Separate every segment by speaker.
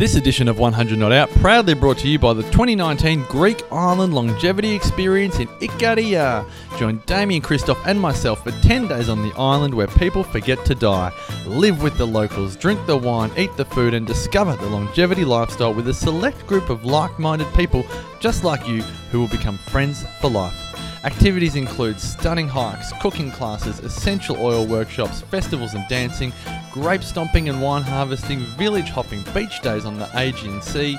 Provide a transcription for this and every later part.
Speaker 1: This edition of 100 Not Out proudly brought to you by the 2019 Greek Island Longevity Experience in Ikaria. Join Damien Kristof and myself for 10 days on the island where people forget to die. Live with the locals, drink the wine, eat the food, and discover the longevity lifestyle with a select group of like minded people just like you who will become friends for life. Activities include stunning hikes, cooking classes, essential oil workshops, festivals and dancing, grape stomping and wine harvesting, village hopping, beach days on the Aegean Sea,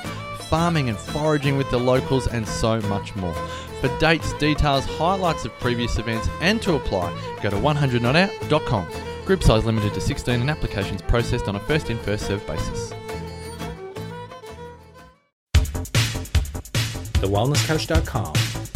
Speaker 1: farming and foraging with the locals, and so much more. For dates, details, highlights of previous events, and to apply, go to 100notout.com. Group size limited to 16 and applications processed on a first in, first served basis.
Speaker 2: TheWellnessCouch.com,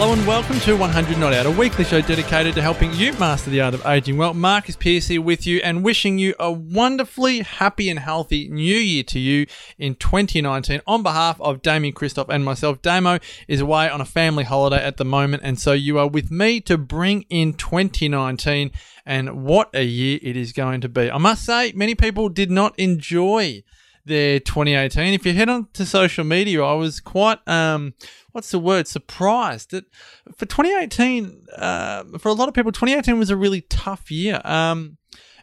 Speaker 1: Hello and welcome to 100 Not Out, a weekly show dedicated to helping you master the art of aging well. Marcus Pearce here with you and wishing you a wonderfully happy and healthy new year to you in 2019. On behalf of Damien Kristof and myself, Damo is away on a family holiday at the moment, and so you are with me to bring in 2019 and what a year it is going to be. I must say, many people did not enjoy their 2018. If you head on to social media, I was quite um, what's the word surprised that for 2018 uh, for a lot of people 2018 was a really tough year um,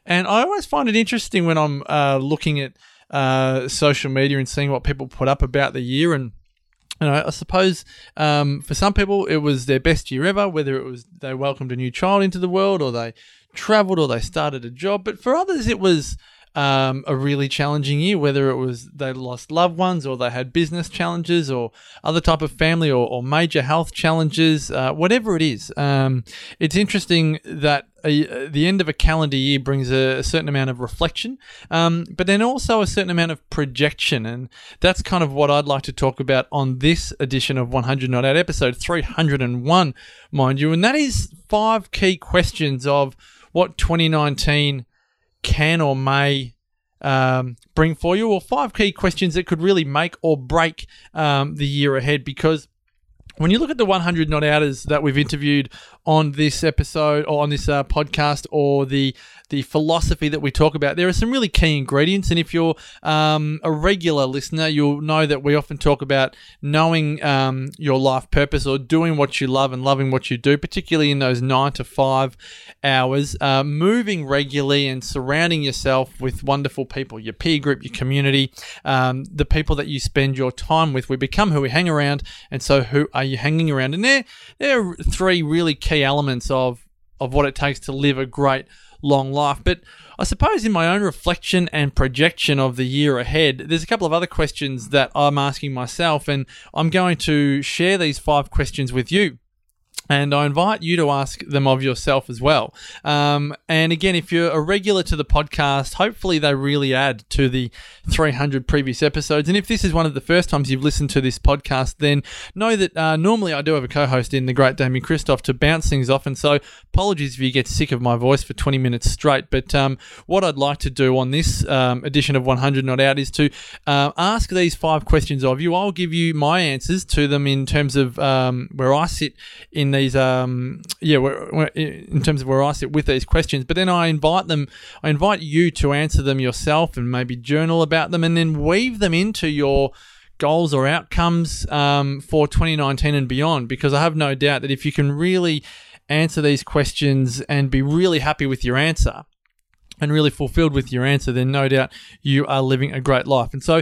Speaker 1: and i always find it interesting when i'm uh, looking at uh, social media and seeing what people put up about the year and you know, I suppose um, for some people it was their best year ever, whether it was they welcomed a new child into the world or they traveled or they started a job. But for others, it was um, a really challenging year, whether it was they lost loved ones or they had business challenges or other type of family or, or major health challenges, uh, whatever it is. Um, it's interesting that a, the end of a calendar year brings a, a certain amount of reflection, um, but then also a certain amount of projection. And that's kind of what I'd like to talk about on this edition of 100 Not Out, episode 301, mind you. And that is five key questions of what 2019 can or may um, bring for you, or five key questions that could really make or break um, the year ahead. Because when you look at the 100 not outers that we've interviewed on this episode or on this uh, podcast or the the philosophy that we talk about, there are some really key ingredients. And if you're um, a regular listener, you'll know that we often talk about knowing um, your life purpose or doing what you love and loving what you do, particularly in those nine to five hours, uh, moving regularly and surrounding yourself with wonderful people, your peer group, your community, um, the people that you spend your time with. We become who we hang around. And so, who are you hanging around? And there, there are three really key elements of of what it takes to live a great long life. But I suppose in my own reflection and projection of the year ahead, there's a couple of other questions that I'm asking myself, and I'm going to share these five questions with you and I invite you to ask them of yourself as well. Um, and again, if you're a regular to the podcast, hopefully they really add to the 300 previous episodes. And if this is one of the first times you've listened to this podcast, then know that uh, normally I do have a co host in the great Damien Kristof to bounce things off. And so apologies if you get sick of my voice for 20 minutes straight. But um, what I'd like to do on this um, edition of 100 Not Out is to uh, ask these five questions of you. I'll give you my answers to them in terms of um, where I sit in these um yeah in terms of where I sit with these questions. But then I invite them I invite you to answer them yourself and maybe journal about them and then weave them into your goals or outcomes um, for 2019 and beyond. Because I have no doubt that if you can really answer these questions and be really happy with your answer and really fulfilled with your answer then no doubt you are living a great life. And so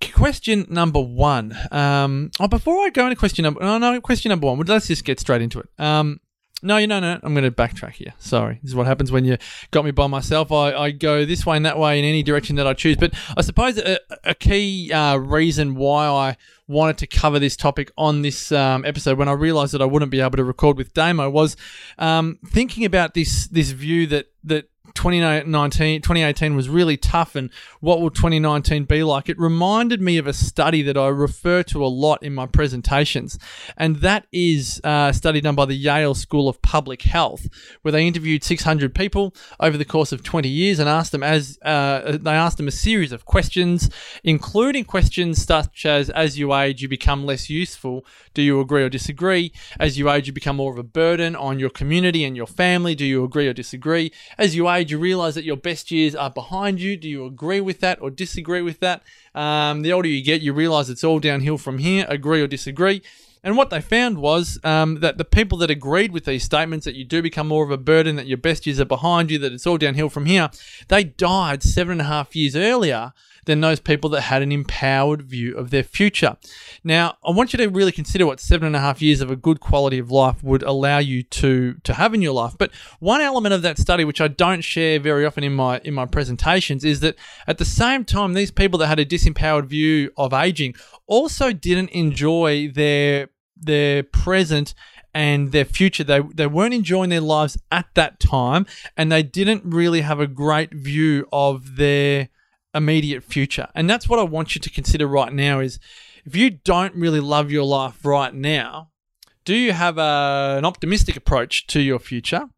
Speaker 1: question number one. Um, oh, before I go into question number, no, no, question number one. Let's just get straight into it. Um, no, you know, no, I'm going to backtrack here. Sorry, this is what happens when you got me by myself. I, I go this way and that way in any direction that I choose. But I suppose a, a key uh, reason why I wanted to cover this topic on this um, episode when I realised that I wouldn't be able to record with Damo was um, thinking about this this view that that 2019, 2018 was really tough, and what will 2019 be like? It reminded me of a study that I refer to a lot in my presentations, and that is a study done by the Yale School of Public Health, where they interviewed 600 people over the course of 20 years and asked them as uh, they asked them a series of questions, including questions such as, "As you age, you become less useful. Do you agree or disagree? As you age, you become more of a burden on your community and your family. Do you agree or disagree? As you age, you realize that your best years are behind you. Do you agree with that or disagree with that? Um, the older you get, you realize it's all downhill from here. Agree or disagree? And what they found was um, that the people that agreed with these statements that you do become more of a burden, that your best years are behind you, that it's all downhill from here, they died seven and a half years earlier than those people that had an empowered view of their future. Now, I want you to really consider what seven and a half years of a good quality of life would allow you to to have in your life. But one element of that study, which I don't share very often in my in my presentations, is that at the same time, these people that had a disempowered view of aging also didn't enjoy their their present and their future. They, they weren't enjoying their lives at that time, and they didn't really have a great view of their immediate future. And that's what I want you to consider right now is if you don't really love your life right now, do you have a, an optimistic approach to your future?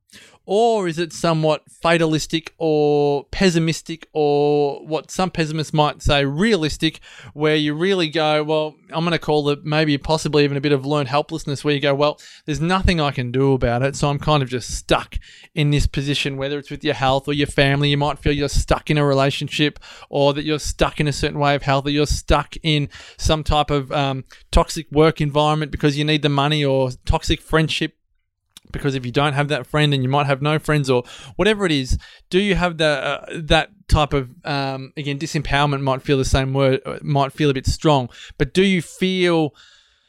Speaker 1: Or is it somewhat fatalistic or pessimistic, or what some pessimists might say realistic, where you really go, well, I'm going to call it maybe possibly even a bit of learned helplessness, where you go, well, there's nothing I can do about it. So I'm kind of just stuck in this position, whether it's with your health or your family. You might feel you're stuck in a relationship, or that you're stuck in a certain way of health, or you're stuck in some type of um, toxic work environment because you need the money, or toxic friendship because if you don't have that friend and you might have no friends or whatever it is do you have the uh, that type of um, again disempowerment might feel the same word uh, might feel a bit strong but do you feel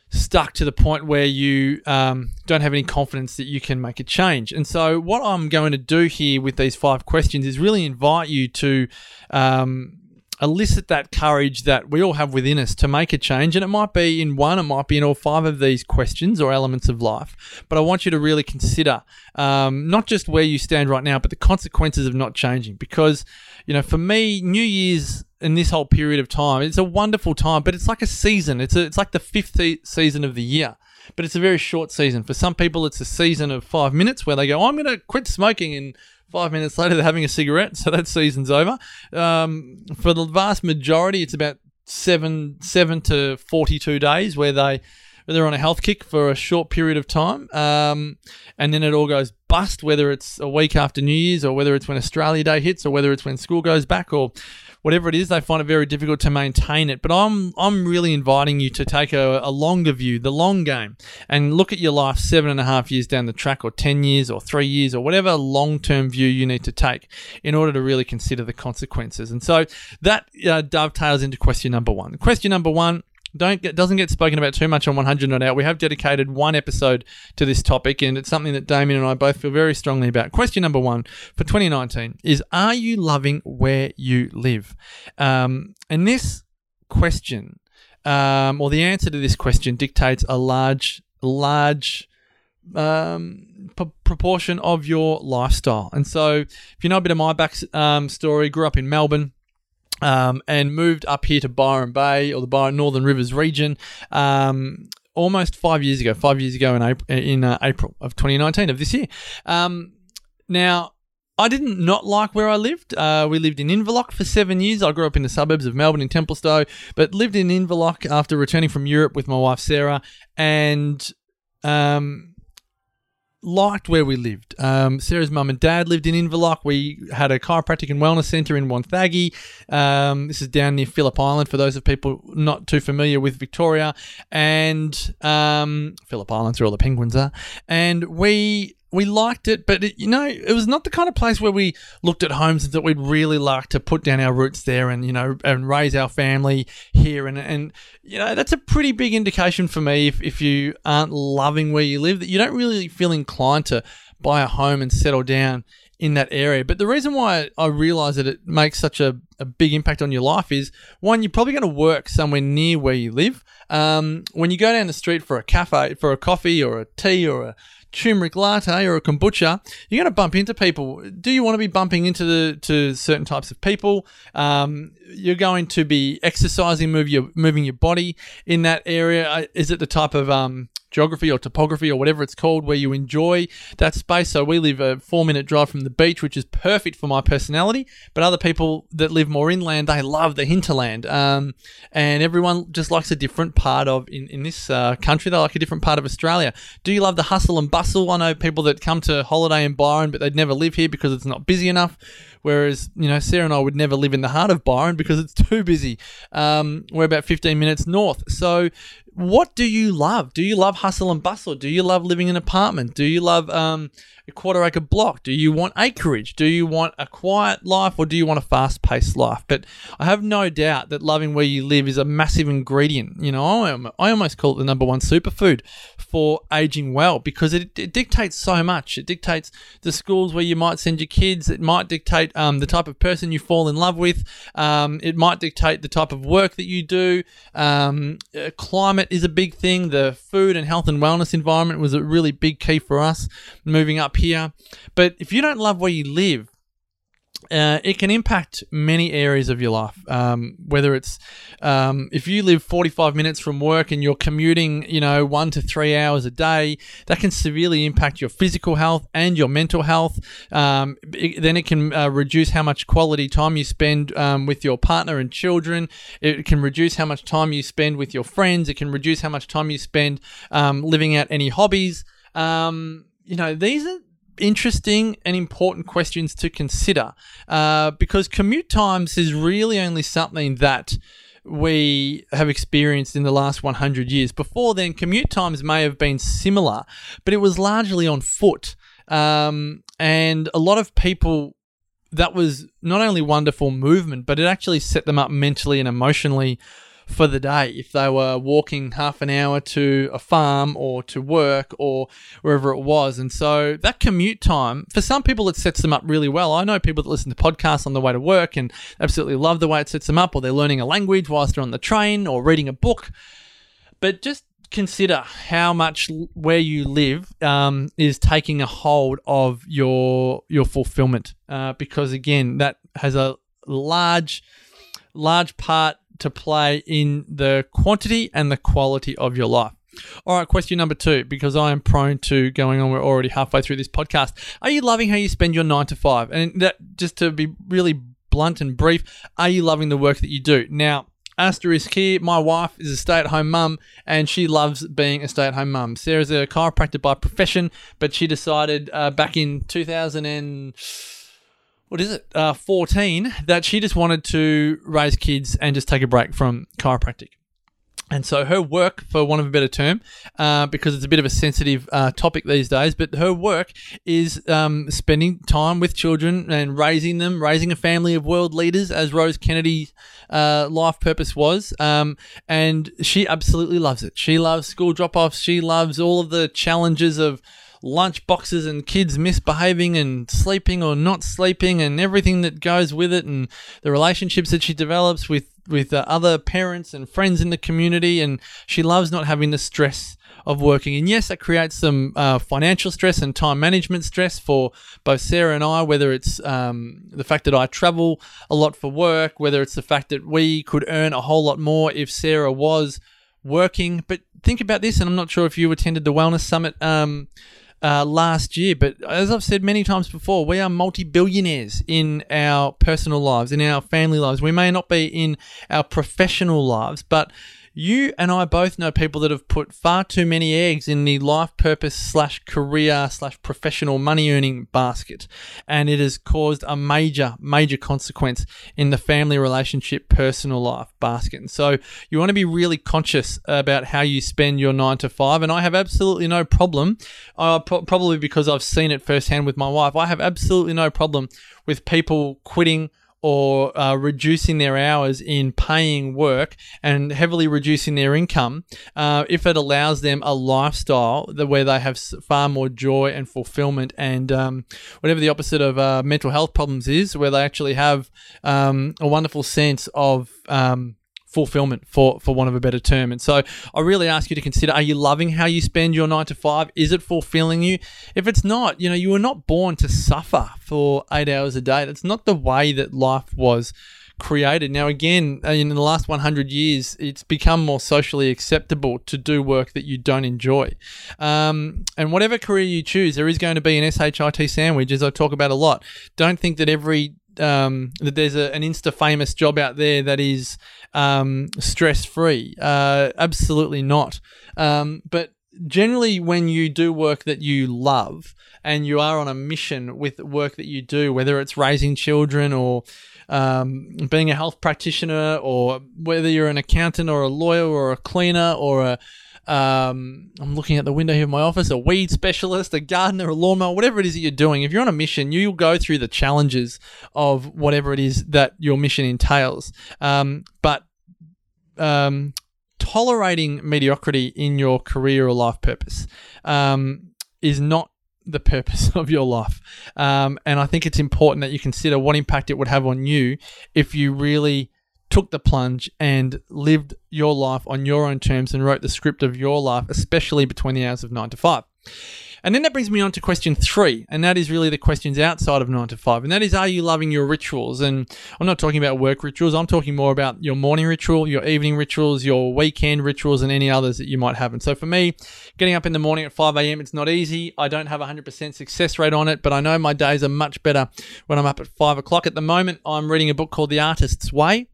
Speaker 1: stuck to the point where you um, don't have any confidence that you can make a change? And so what i'm going to do here with these five questions is really invite you to um, elicit that courage that we all have within us to make a change. And it might be in one, it might be in all five of these questions or elements of life. But I want you to really consider um, not just where you stand right now, but the consequences of not changing. Because, you know, for me, New Year's in this whole period of time, it's a wonderful time, but it's like a season. It's, a, it's like the fifth season of the year but it's a very short season. For some people, it's a season of five minutes where they go, I'm going to quit smoking and Five minutes later, they're having a cigarette, so that season's over. Um, for the vast majority, it's about seven seven to forty two days where they they're on a health kick for a short period of time, um, and then it all goes bust. Whether it's a week after New Year's, or whether it's when Australia Day hits, or whether it's when school goes back, or whatever it is, they find it very difficult to maintain it. But I'm I'm really inviting you to take a, a longer view, the long game, and look at your life seven and a half years down the track, or ten years, or three years, or whatever long term view you need to take in order to really consider the consequences. And so that uh, dovetails into question number one. Question number one don't get, doesn't get spoken about too much on 100 Not Out. We have dedicated one episode to this topic, and it's something that Damien and I both feel very strongly about. Question number one for 2019 is: Are you loving where you live? Um, and this question, um, or the answer to this question, dictates a large, large um, p- proportion of your lifestyle. And so, if you know a bit of my back um, story, grew up in Melbourne um, and moved up here to Byron Bay or the Byron Northern Rivers region. Um, almost five years ago, five years ago in April, in uh, April of 2019 of this year. Um, now, I didn't not like where I lived. Uh, we lived in Inverloch for seven years. I grew up in the suburbs of Melbourne in Templestowe, but lived in Inverloch after returning from Europe with my wife Sarah, and um, liked where we lived. Um, Sarah's mum and dad lived in Inverloch. We had a chiropractic and wellness centre in Wonthaggi. Um, this is down near Phillip Island for those of people not too familiar with Victoria. And um, Phillip Island's where all the penguins are. And we we liked it, but it, you know, it was not the kind of place where we looked at homes and thought we'd really like to put down our roots there and you know and raise our family here. And and you know, that's a pretty big indication for me if if you aren't loving where you live that you don't really feel inclined to buy a home and settle down in that area. But the reason why I realize that it makes such a, a big impact on your life is one, you're probably going to work somewhere near where you live. Um, when you go down the street for a cafe, for a coffee or a tea or a turmeric latte or a kombucha, you're going to bump into people. Do you want to be bumping into the to certain types of people? Um, you're going to be exercising, move your moving your body in that area. Uh, Is it the type of um, geography or topography or whatever it's called where you enjoy that space. So we live a four minute drive from the beach, which is perfect for my personality. But other people that live more inland, they love the hinterland. Um, and everyone just likes a different part of, in, in this uh, country, they like a different part of Australia. Do you love the hustle and bustle? I know people that come to holiday in Byron, but they'd never live here because it's not busy enough. Whereas, you know, Sarah and I would never live in the heart of Byron because it's too busy. Um, we're about 15 minutes north. So, what do you love? Do you love hustle and bustle? Do you love living in an apartment? Do you love um, a quarter acre block? Do you want acreage? Do you want a quiet life or do you want a fast paced life? But I have no doubt that loving where you live is a massive ingredient. You know, I, I almost call it the number one superfood for aging well because it, it dictates so much. It dictates the schools where you might send your kids. It might dictate um, the type of person you fall in love with. Um, it might dictate the type of work that you do. Um, is a big thing. The food and health and wellness environment was a really big key for us moving up here. But if you don't love where you live, uh, it can impact many areas of your life. Um, whether it's um, if you live 45 minutes from work and you're commuting, you know, one to three hours a day, that can severely impact your physical health and your mental health. Um, it- then it can uh, reduce how much quality time you spend um, with your partner and children. It can reduce how much time you spend with your friends. It can reduce how much time you spend um, living out any hobbies. Um, you know, these are interesting and important questions to consider uh, because commute times is really only something that we have experienced in the last 100 years. Before then, commute times may have been similar, but it was largely on foot. Um, and a lot of people, that was not only wonderful movement, but it actually set them up mentally and emotionally for the day if they were walking half an hour to a farm or to work or wherever it was. And so that commute time, for some people, it sets them up really well. I know people that listen to podcasts on the way to work and absolutely love the way it sets them up, or they're learning a language whilst they're on the train or reading a book. But just consider how much where you live um, is taking a hold of your your fulfillment uh, because again that has a large large part to play in the quantity and the quality of your life. All right, question number two, because I am prone to going on. We're already halfway through this podcast. Are you loving how you spend your nine to five? And that, just to be really blunt and brief, are you loving the work that you do? Now, asterisk here, my wife is a stay at home mum and she loves being a stay at home mum. Sarah's a chiropractor by profession, but she decided uh, back in 2000 and what is it, uh, 14, that she just wanted to raise kids and just take a break from chiropractic. And so her work, for want of a better term, uh, because it's a bit of a sensitive uh, topic these days, but her work is um, spending time with children and raising them, raising a family of world leaders, as Rose Kennedy's uh, life purpose was. Um, and she absolutely loves it. She loves school drop offs. She loves all of the challenges of lunch boxes and kids misbehaving and sleeping or not sleeping and everything that goes with it and the relationships that she develops with with uh, other parents and friends in the community and she loves not having the stress of working. And yes that creates some uh, financial stress and time management stress for both sarah and i whether it's um, the fact that i travel a lot for work whether it's the fact that we could earn a whole lot more if sarah was working. But think about this and i'm not sure if you attended the wellness summit um, uh, last year. But as I've said many times before, we are multi billionaires in our personal lives, in our family lives. We may not be in our professional lives, but you and I both know people that have put far too many eggs in the life purpose slash career slash professional money earning basket. And it has caused a major, major consequence in the family relationship, personal life basket. And so you want to be really conscious about how you spend your nine to five. And I have absolutely no problem, uh, pro- probably because I've seen it firsthand with my wife, I have absolutely no problem with people quitting or uh, reducing their hours in paying work and heavily reducing their income uh, if it allows them a lifestyle where they have far more joy and fulfillment and um, whatever the opposite of uh, mental health problems is where they actually have um, a wonderful sense of um, fulfillment for for want of a better term. And so I really ask you to consider are you loving how you spend your 9 to 5? Is it fulfilling you? If it's not, you know, you were not born to suffer for 8 hours a day. That's not the way that life was created. Now, again, uh, in the last 100 years, it's become more socially acceptable to do work that you don't enjoy. Um, and whatever career you choose, there is going to be an SHIT sandwich, as I talk about a lot. Don't think that every um, that there's a, an insta famous job out there that is um, stress free. Uh, absolutely not. Um, but generally, when you do work that you love and you are on a mission with work that you do, whether it's raising children or um, being a health practitioner, or whether you're an accountant or a lawyer or a cleaner or a um, I'm looking at the window here of my office, a weed specialist, a gardener, a lawnmower, whatever it is that you're doing. If you're on a mission, you'll go through the challenges of whatever it is that your mission entails. Um, but um, tolerating mediocrity in your career or life purpose um, is not the purpose of your life. Um, and I think it's important that you consider what impact it would have on you if you really took the plunge and lived your life on your own terms and wrote the script of your life, especially between the hours of nine to five. And then that brings me on to question three, and that is really the questions outside of nine to five, and that is, are you loving your rituals? And I'm not talking about work rituals, I'm talking more about your morning ritual, your evening rituals, your weekend rituals, and any others that you might have. And so for me, getting up in the morning at 5 a.m., it's not easy. I don't have a 100% success rate on it, but I know my days are much better when I'm up at 5 o'clock. At the moment, I'm reading a book called The Artist's Way.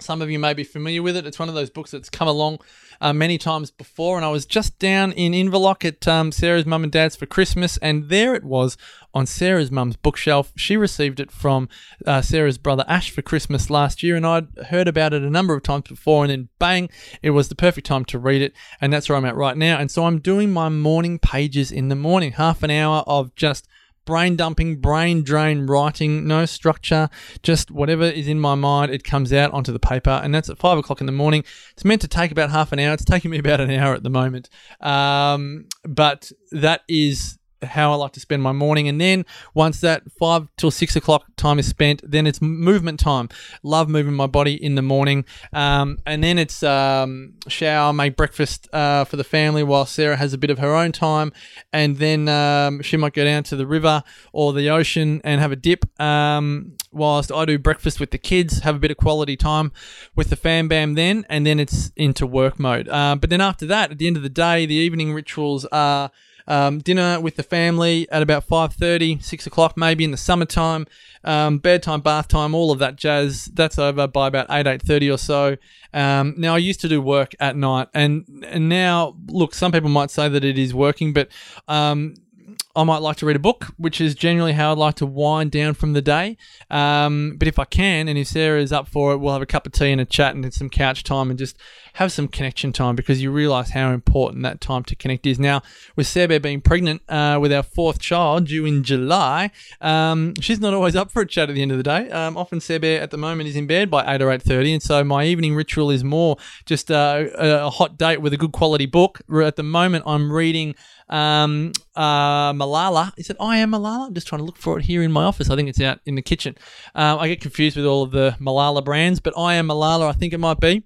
Speaker 1: Some of you may be familiar with it. It's one of those books that's come along uh, many times before. And I was just down in Inverloch at um, Sarah's mum and dad's for Christmas, and there it was on Sarah's mum's bookshelf. She received it from uh, Sarah's brother Ash for Christmas last year, and I'd heard about it a number of times before. And then bang, it was the perfect time to read it, and that's where I'm at right now. And so I'm doing my morning pages in the morning, half an hour of just brain dumping, brain drain writing, no structure, just whatever is in my mind, it comes out onto the paper. And that's at five o'clock in the morning. It's meant to take about half an hour. It's taking me about an hour at the moment. Um, but that is how I like to spend my morning. And then once that five till six o'clock time is spent, then it's movement time. Love moving my body in the morning. Um, and then it's um, shower, make breakfast uh, for the family while Sarah has a bit of her own time. And then um, she might go down to the river or the ocean and have a dip. Um, whilst I do breakfast with the kids, have a bit of quality time with the fam bam then, and then it's into work mode. Uh, but then after that, at the end of the day, the evening rituals are um, dinner with the family at about 5.30, 6 o'clock maybe in the summertime. Um, bedtime, bath time, all of that jazz. That's over by about 8, 8.30 or so. Um, now, I used to do work at night. And, and now, look, some people might say that it is working, but um, I might like to read a book, which is generally how I'd like to wind down from the day. Um, but if I can, and if Sarah is up for it, we'll have a cup of tea and a chat and some couch time and just have some connection time because you realize how important that time to connect is. Now, with Sarah being pregnant uh, with our fourth child due in July, um, she's not always up for a chat at the end of the day. Um, often Sarah at the moment is in bed by 8 or 8.30 and so my evening ritual is more just uh, a hot date with a good quality book. At the moment, I'm reading um, uh, Malala. Is it I am Malala? I'm just trying to look for it here in my office. I think it's out in the kitchen. Uh, I get confused with all of the Malala brands, but I am Malala. I think it might be.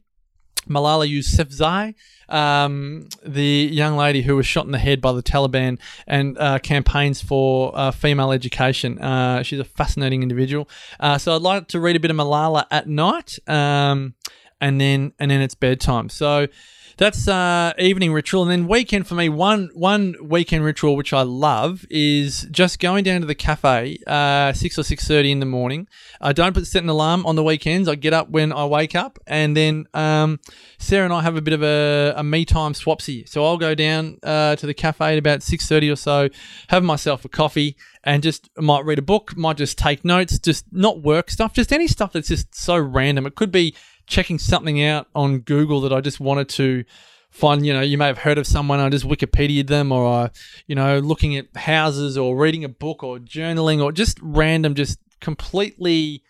Speaker 1: Malala Yousafzai, um, the young lady who was shot in the head by the Taliban and uh, campaigns for uh, female education. Uh, she's a fascinating individual. Uh, so I'd like to read a bit of Malala at night, um, and then and then it's bedtime. So that's uh, evening ritual, and then weekend for me. One one weekend ritual which I love is just going down to the cafe uh, six or six thirty in the morning. I don't put set an alarm on the weekends. I get up when I wake up, and then um, Sarah and I have a bit of a, a me time swapsy. So I'll go down uh, to the cafe at about six thirty or so, have myself a coffee, and just might read a book, might just take notes, just not work stuff, just any stuff that's just so random. It could be checking something out on Google that I just wanted to find, you know, you may have heard of someone, I just Wikipedia'd them, or I, you know, looking at houses or reading a book or journaling or just random, just completely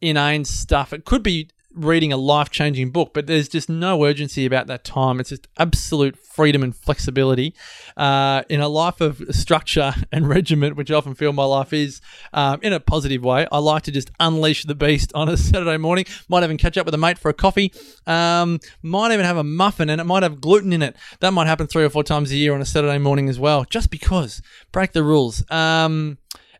Speaker 1: inane stuff. It could be reading a life changing book, but there's just no urgency about that time. It's just absolute freedom and flexibility. Uh, in a life of structure and regiment, which I often feel my life is, um, in a positive way, I like to just unleash the beast on a Saturday morning. Might even catch up with a mate for a coffee. Um, might even have a muffin and it might have gluten in it. That might happen three or four times a year on a Saturday morning as well, just because. Break the rules. Um,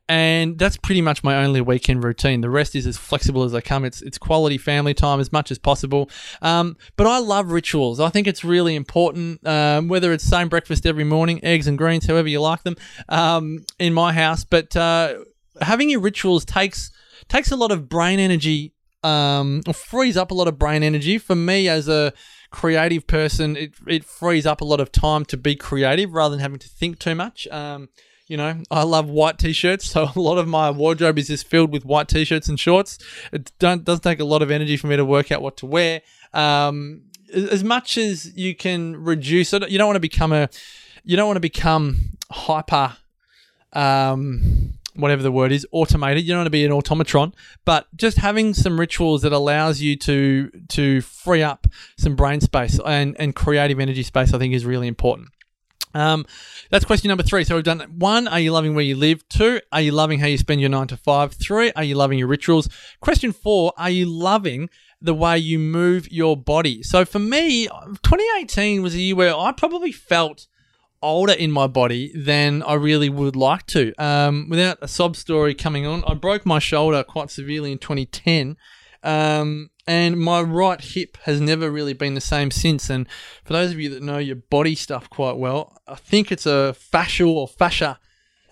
Speaker 1: and that's pretty much my only weekend routine. The rest is as flexible as I come. It's it's quality family time as much as possible. Um, but I love rituals. I think it's really important. Um, whether it's same breakfast every morning, eggs and greens, however you like them, um, in my house. But uh, having your rituals takes takes a lot of brain energy. Um, frees up a lot of brain energy for me as a creative person. It it frees up a lot of time to be creative rather than having to think too much. Um, you know, I love white t-shirts, so a lot of my wardrobe is just filled with white t-shirts and shorts. It don't, doesn't take a lot of energy for me to work out what to wear. Um, as much as you can reduce you don't want to become a, you don't want to become hyper, um, whatever the word is, automated. You don't want to be an automatron, but just having some rituals that allows you to to free up some brain space and and creative energy space, I think, is really important. Um, that's question number three. So we've done one, are you loving where you live? Two, are you loving how you spend your nine to five? Three, are you loving your rituals? Question four, are you loving the way you move your body? So for me, 2018 was a year where I probably felt older in my body than I really would like to. Um, without a sob story coming on, I broke my shoulder quite severely in 2010. Um, and my right hip has never really been the same since. And for those of you that know your body stuff quite well, I think it's a fascial or fascia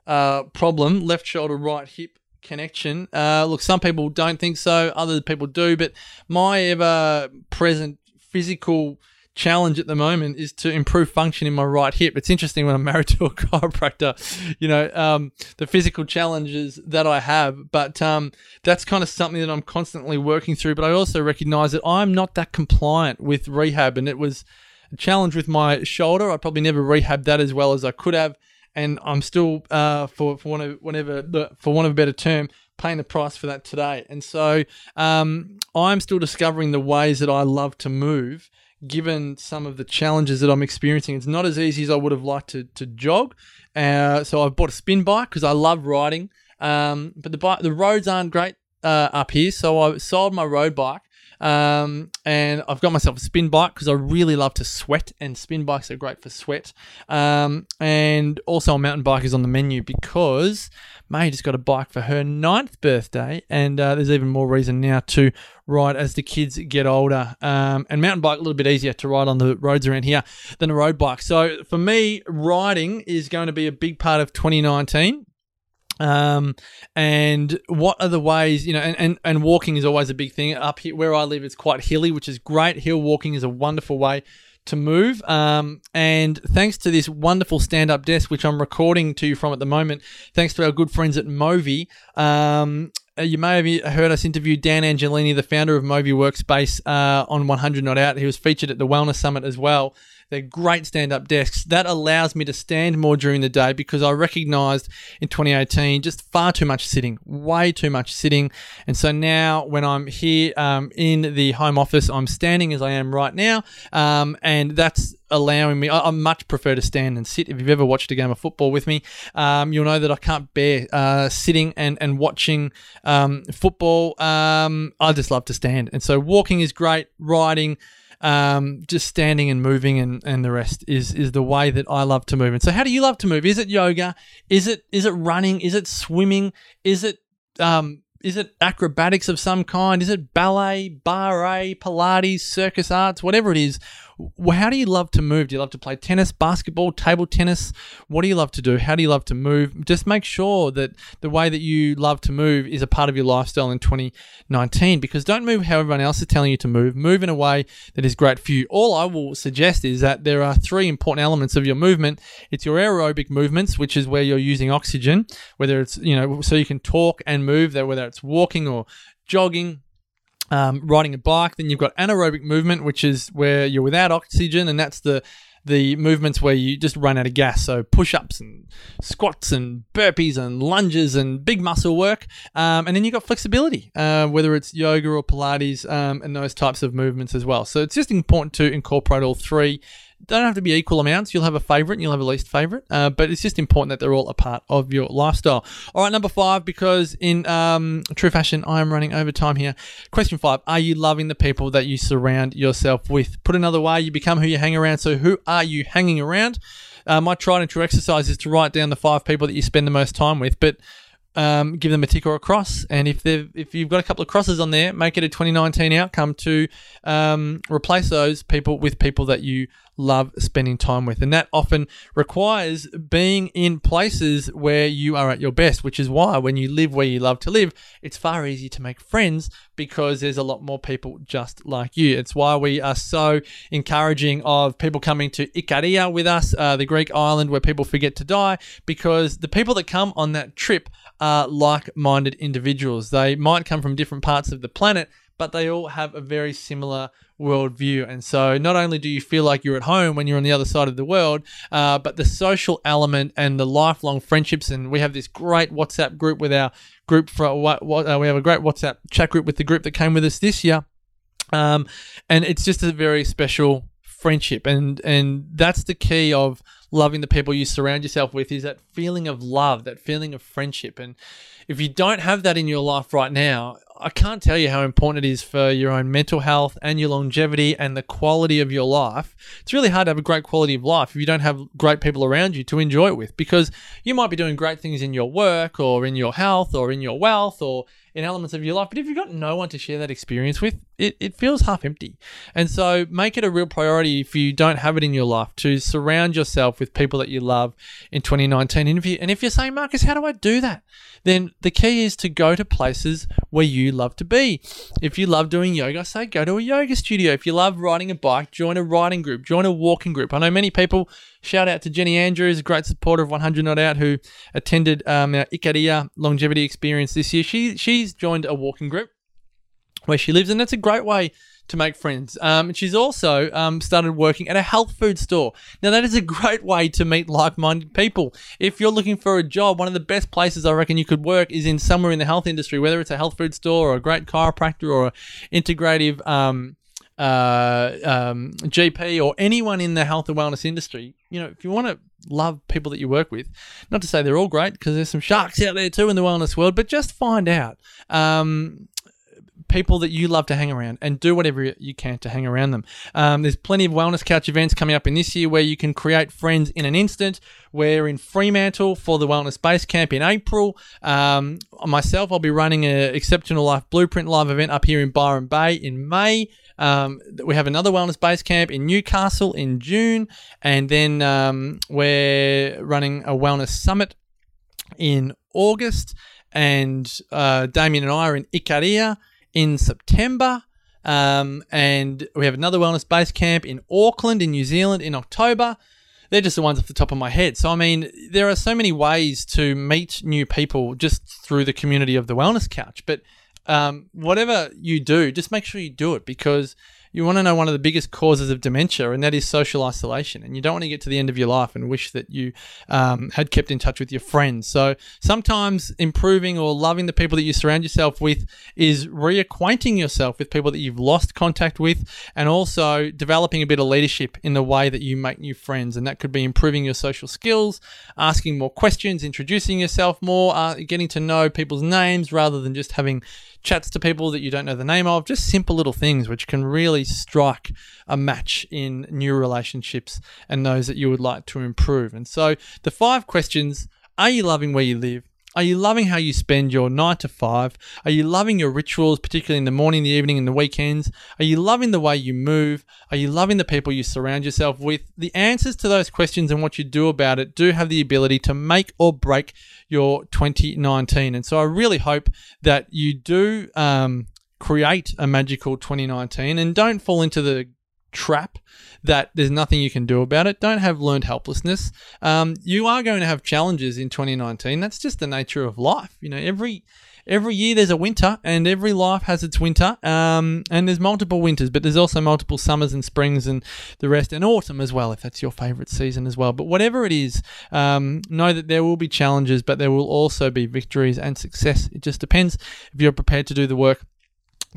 Speaker 1: uh, problem, left shoulder, right hip connection. Uh, look, some people don't think so, other people do, but my ever present physical challenge at the moment is to improve function in my right hip. It's interesting when I'm married to a chiropractor, you know, um, the physical challenges that I have, but um, that's kind of something that I'm constantly working through. But I also recognize that I'm not that compliant with rehab, and it was a challenge with my shoulder. I probably never rehabbed that as well as I could have. And I'm still, uh, for for one of whatever, for want of a better term, paying the price for that today. And so um, I'm still discovering the ways that I love to move given some of the challenges that I'm experiencing. It's not as easy as I would have liked to, to jog. Uh, so I've bought a spin bike because I love riding. Um, but the bike, the roads aren't great uh, up here, so I sold my road bike. Um, and I've got myself a spin bike because I really love to sweat, and spin bikes are great for sweat. Um, and also a mountain bike is on the menu because May just got a bike for her ninth birthday, and uh, there's even more reason now to ride as the kids get older. Um, and mountain bike a little bit easier to ride on the roads around here than a road bike. So for me, riding is going to be a big part of 2019. Um, and what are the ways, you know, and, and, and walking is always a big thing. Up here where I live, it's quite hilly, which is great. Hill walking is a wonderful way to move. Um, and thanks to this wonderful stand up desk, which I'm recording to you from at the moment, thanks to our good friends at Movi. Um, uh, you may have heard us interview Dan Angelini, the founder of Movi Workspace, uh, on 100 Not Out. He was featured at the Wellness Summit as well. They're great stand up desks. That allows me to stand more during the day because I recognized in 2018 just far too much sitting, way too much sitting. And so now when I'm here um, in the home office, I'm standing as I am right now. Um, and that's allowing me. I, I, much prefer to stand and sit. If you've ever watched a game of football with me, um, you'll know that I can't bear uh, sitting and and watching um, football. Um, I just love to stand, and so walking is great. Riding, um, just standing and moving and, and the rest is is the way that I love to move. And so, how do you love to move? Is it yoga? Is it is it running? Is it swimming? Is it um, is it acrobatics of some kind? Is it ballet, barre, Pilates, circus arts, whatever it is? How do you love to move? Do you love to play tennis, basketball, table tennis? What do you love to do? How do you love to move? Just make sure that the way that you love to move is a part of your lifestyle in 2019 because don't move how everyone else is telling you to move. Move in a way that is great for you. All I will suggest is that there are three important elements of your movement. It's your aerobic movements, which is where you're using oxygen, whether it's, you know, so you can talk and move, whether it's walking or jogging, um, riding a bike. Then you've got anaerobic movement, which is where you're without oxygen, and that's the the movements where you just run out of gas. So push ups and squats and burpees and lunges and big muscle work. Um, and then you've got flexibility, uh, whether it's yoga or Pilates um, and those types of movements as well. So it's just important to incorporate all three don't have to be equal amounts. You'll have a favorite and you'll have a least favorite, uh, but it's just important that they're all a part of your lifestyle. All right, number five, because in um, true fashion, I am running over time here. Question five Are you loving the people that you surround yourself with? Put another way, you become who you hang around. So, who are you hanging around? Uh, my tried and true exercise is to write down the five people that you spend the most time with, but um, give them a tick or a cross. And if they if you've got a couple of crosses on there, make it a 2019 outcome to um, replace those people with people that you love spending time with. And that often requires being in places where you are at your best, which is why when you live where you love to live, it's far easier to make friends because there's a lot more people just like you. It's why we are so encouraging of people coming to Ikaria with us, uh, the Greek island where people forget to die, because the people that come on that trip are like minded individuals. They might come from different parts of the planet, but they all have a very similar worldview. And so not only do you feel like you're at home when you're on the other side of the world, uh, but the social element and the lifelong friendships. And we have this great WhatsApp group with our group for what, what uh, we have a great WhatsApp chat group with the group that came with us this year. Um, and it's just a very special friendship and and that's the key of loving the people you surround yourself with is that feeling of love that feeling of friendship and if you don't have that in your life right now I can't tell you how important it is for your own mental health and your longevity and the quality of your life. It's really hard to have a great quality of life if you don't have great people around you to enjoy it with because you might be doing great things in your work or in your health or in your wealth or in elements of your life. But if you've got no one to share that experience with, it, it feels half empty. And so make it a real priority if you don't have it in your life to surround yourself with people that you love in 2019. And if, you, and if you're saying, Marcus, how do I do that? Then the key is to go to places where you love to be. If you love doing yoga, say go to a yoga studio. If you love riding a bike, join a riding group, join a walking group. I know many people Shout out to Jenny Andrews, a great supporter of 100 Not Out, who attended um, our Ikaria longevity experience this year. She she's joined a walking group where she lives, and that's a great way to make friends. Um, she's also um, started working at a health food store. Now, that is a great way to meet like minded people. If you're looking for a job, one of the best places I reckon you could work is in somewhere in the health industry, whether it's a health food store or a great chiropractor or an integrative. Um, uh, um, GP or anyone in the health and wellness industry, you know, if you want to love people that you work with, not to say they're all great because there's some sharks out there too in the wellness world, but just find out um, people that you love to hang around and do whatever you can to hang around them. Um, there's plenty of Wellness Couch events coming up in this year where you can create friends in an instant. We're in Fremantle for the Wellness Base Camp in April. Um, myself, I'll be running an Exceptional Life Blueprint live event up here in Byron Bay in May. Um, we have another wellness base camp in Newcastle in June, and then um, we're running a wellness summit in August. And uh, Damien and I are in Ikaria in September. Um, and we have another wellness base camp in Auckland, in New Zealand, in October. They're just the ones off the top of my head. So, I mean, there are so many ways to meet new people just through the community of the Wellness Couch. But um, whatever you do, just make sure you do it because you want to know one of the biggest causes of dementia, and that is social isolation. And you don't want to get to the end of your life and wish that you um, had kept in touch with your friends. So sometimes improving or loving the people that you surround yourself with is reacquainting yourself with people that you've lost contact with, and also developing a bit of leadership in the way that you make new friends. And that could be improving your social skills, asking more questions, introducing yourself more, uh, getting to know people's names rather than just having chats to people that you don't know the name of, just simple little things which can really strike a match in new relationships and those that you would like to improve. And so the five questions are you loving where you live? Are you loving how you spend your nine to five? Are you loving your rituals, particularly in the morning, the evening, and the weekends? Are you loving the way you move? Are you loving the people you surround yourself with? The answers to those questions and what you do about it do have the ability to make or break your 2019. And so I really hope that you do um, create a magical 2019 and don't fall into the trap that there's nothing you can do about it. Don't have learned helplessness. Um, you are going to have challenges in 2019. That's just the nature of life. You know, every every year there's a winter, and every life has its winter. Um, and there's multiple winters, but there's also multiple summers and springs and the rest, and autumn as well, if that's your favorite season as well. But whatever it is, um, know that there will be challenges, but there will also be victories and success. It just depends if you're prepared to do the work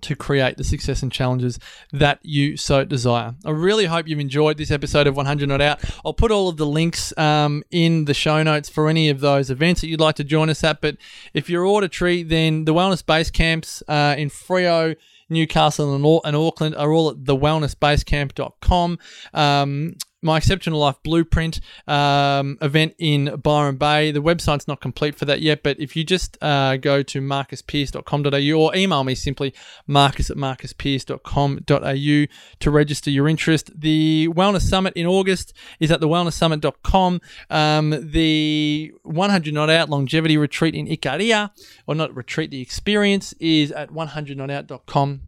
Speaker 1: to create the success and challenges that you so desire. I really hope you've enjoyed this episode of 100 Not Out. I'll put all of the links um, in the show notes for any of those events that you'd like to join us at. But if you're auditory, then the Wellness Base Camps uh, in Freo, Newcastle and, and Auckland are all at thewellnessbasecamp.com. Um, my Exceptional Life Blueprint um, event in Byron Bay. The website's not complete for that yet, but if you just uh, go to marcuspearce.com.au or email me simply marcus at marcuspearce.com.au to register your interest. The Wellness Summit in August is at thewellnesssummit.com. Um, the 100 Not Out Longevity Retreat in Ikaria, or not retreat, the experience is at 100notout.com.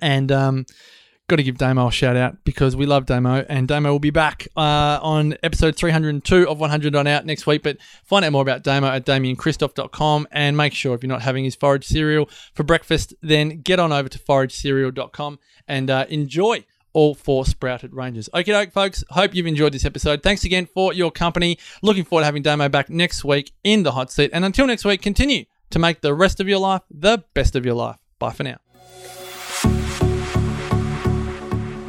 Speaker 1: And um, got to give Damo a shout out because we love Damo, and Damo will be back uh, on episode 302 of 100 on Out next week. But find out more about Damo at damienkristof.com and make sure if you're not having his forage cereal for breakfast, then get on over to foragecereal.com and uh, enjoy all four sprouted ranges. Okay, doke, folks. Hope you've enjoyed this episode. Thanks again for your company. Looking forward to having Damo back next week in the hot seat. And until next week, continue to make the rest of your life the best of your life. Bye for now.